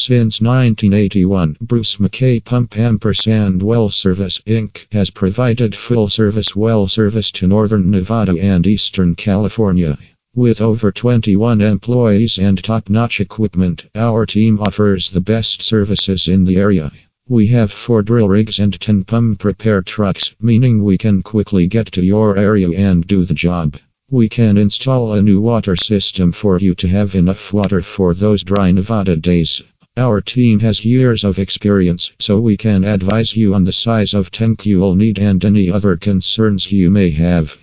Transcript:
Since 1981, Bruce MacKay Pump Ampersand Well Service Inc. has provided full service well service to northern Nevada and eastern California. With over 21 employees and top notch equipment, our team offers the best services in the area. We have four drill rigs and 10 pump repair trucks, meaning we can quickly get to your area and do the job. We can install a new water system for you to have enough water for those dry Nevada days. Our team has years of experience, so we can advise you on the size of tank you'll need and any other concerns you may have.